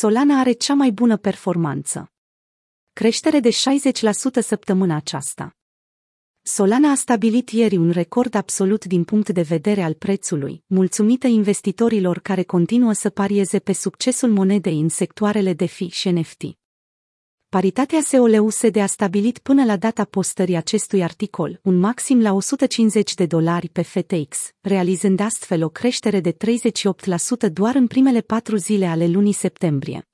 Solana are cea mai bună performanță. Creștere de 60% săptămâna aceasta. Solana a stabilit ieri un record absolut din punct de vedere al prețului, mulțumită investitorilor care continuă să parieze pe succesul monedei în sectoarele DeFi și NFT. Paritatea SOLUSD a stabilit până la data postării acestui articol un maxim la 150 de dolari pe FTX, realizând astfel o creștere de 38% doar în primele patru zile ale lunii septembrie.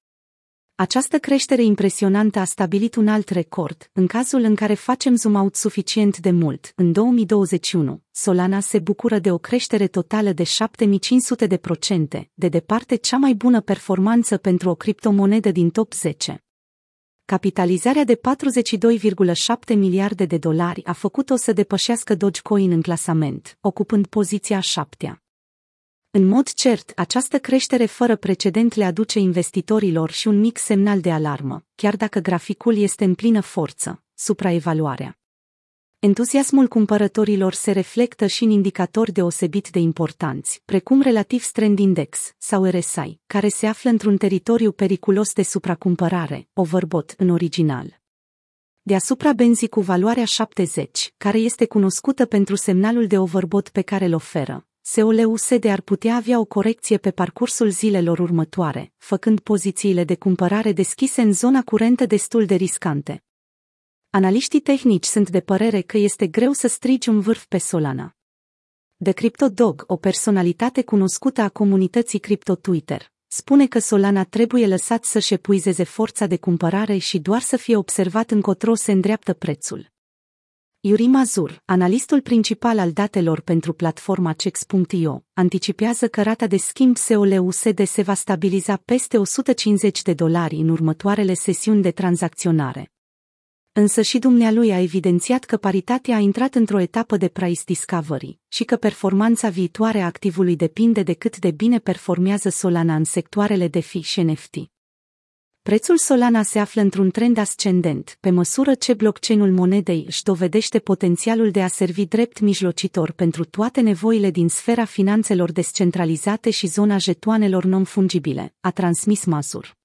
Această creștere impresionantă a stabilit un alt record, în cazul în care facem zoom out suficient de mult. În 2021, Solana se bucură de o creștere totală de 7500 de procente, de departe cea mai bună performanță pentru o criptomonedă din top 10 capitalizarea de 42,7 miliarde de dolari a făcut-o să depășească Dogecoin în clasament, ocupând poziția a șaptea. În mod cert, această creștere fără precedent le aduce investitorilor și un mic semnal de alarmă, chiar dacă graficul este în plină forță, supraevaluarea. Entuziasmul cumpărătorilor se reflectă și în indicatori deosebit de importanți, precum relativ Strand Index sau RSI, care se află într-un teritoriu periculos de supracumpărare, overbot în original. Deasupra benzii cu valoarea 70, care este cunoscută pentru semnalul de overbot pe care îl oferă, SEOLUSD ar putea avea o corecție pe parcursul zilelor următoare, făcând pozițiile de cumpărare deschise în zona curentă destul de riscante. Analiștii tehnici sunt de părere că este greu să strigi un vârf pe Solana. The Crypto Dog, o personalitate cunoscută a comunității Crypto Twitter, spune că Solana trebuie lăsat să-și epuizeze forța de cumpărare și doar să fie observat încotro se îndreaptă prețul. Yuri Mazur, analistul principal al datelor pentru platforma Chex.io, anticipează că rata de schimb SOLUSD se va stabiliza peste 150 de dolari în următoarele sesiuni de tranzacționare. Însă și dumnealui a evidențiat că paritatea a intrat într-o etapă de price discovery și că performanța viitoare a activului depinde de cât de bine performează Solana în sectoarele de fi și NFT. Prețul Solana se află într-un trend ascendent, pe măsură ce blockchain-ul monedei își dovedește potențialul de a servi drept mijlocitor pentru toate nevoile din sfera finanțelor descentralizate și zona jetoanelor non-fungibile, a transmis Masur.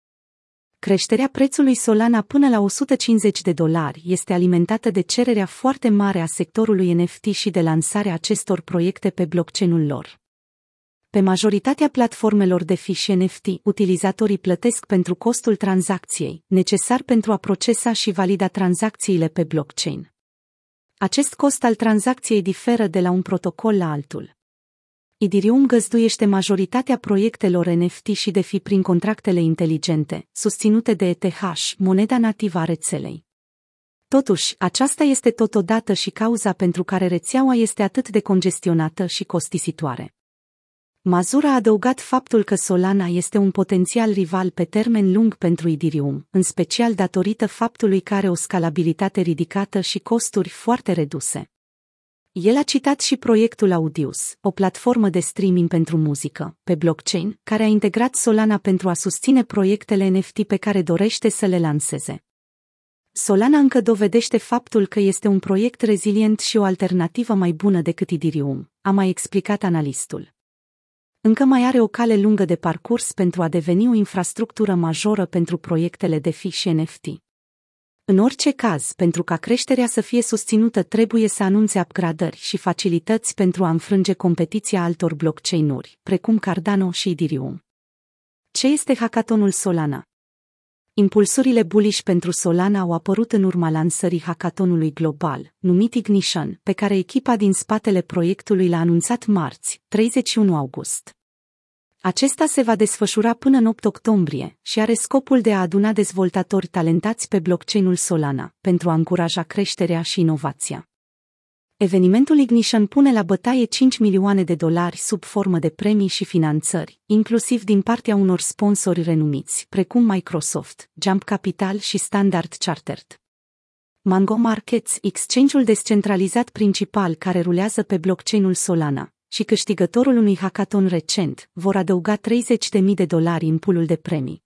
Creșterea prețului Solana până la 150 de dolari este alimentată de cererea foarte mare a sectorului NFT și de lansarea acestor proiecte pe blockchain-ul lor. Pe majoritatea platformelor de fișe NFT, utilizatorii plătesc pentru costul tranzacției, necesar pentru a procesa și valida tranzacțiile pe blockchain. Acest cost al tranzacției diferă de la un protocol la altul. Idirium găzduiește majoritatea proiectelor NFT și DeFi prin contractele inteligente, susținute de ETH, moneda nativă a rețelei. Totuși, aceasta este totodată și cauza pentru care rețeaua este atât de congestionată și costisitoare. Mazura a adăugat faptul că Solana este un potențial rival pe termen lung pentru Idirium, în special datorită faptului că are o scalabilitate ridicată și costuri foarte reduse. El a citat și proiectul Audius, o platformă de streaming pentru muzică, pe blockchain, care a integrat Solana pentru a susține proiectele NFT pe care dorește să le lanseze. Solana încă dovedește faptul că este un proiect rezilient și o alternativă mai bună decât Idirium, a mai explicat analistul. Încă mai are o cale lungă de parcurs pentru a deveni o infrastructură majoră pentru proiectele de fi și NFT. În orice caz, pentru ca creșterea să fie susținută, trebuie să anunțe upgradări și facilități pentru a înfrânge competiția altor blockchain-uri, precum Cardano și Ethereum. Ce este hackathonul Solana? Impulsurile bullish pentru Solana au apărut în urma lansării hackathonului global, numit Ignition, pe care echipa din spatele proiectului l-a anunțat marți, 31 august. Acesta se va desfășura până în 8 octombrie și are scopul de a aduna dezvoltatori talentați pe blockchain-ul Solana, pentru a încuraja creșterea și inovația. Evenimentul Ignition pune la bătaie 5 milioane de dolari sub formă de premii și finanțări, inclusiv din partea unor sponsori renumiți, precum Microsoft, Jump Capital și Standard Chartered. Mango Markets, exchange-ul descentralizat principal care rulează pe blockchain-ul Solana, și câștigătorul unui hackathon recent vor adăuga 30.000 de dolari în pulul de premii.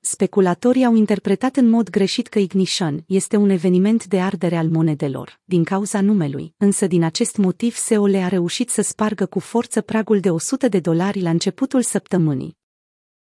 Speculatorii au interpretat în mod greșit că Ignition este un eveniment de ardere al monedelor, din cauza numelui, însă din acest motiv SEO le a reușit să spargă cu forță pragul de 100 de dolari la începutul săptămânii.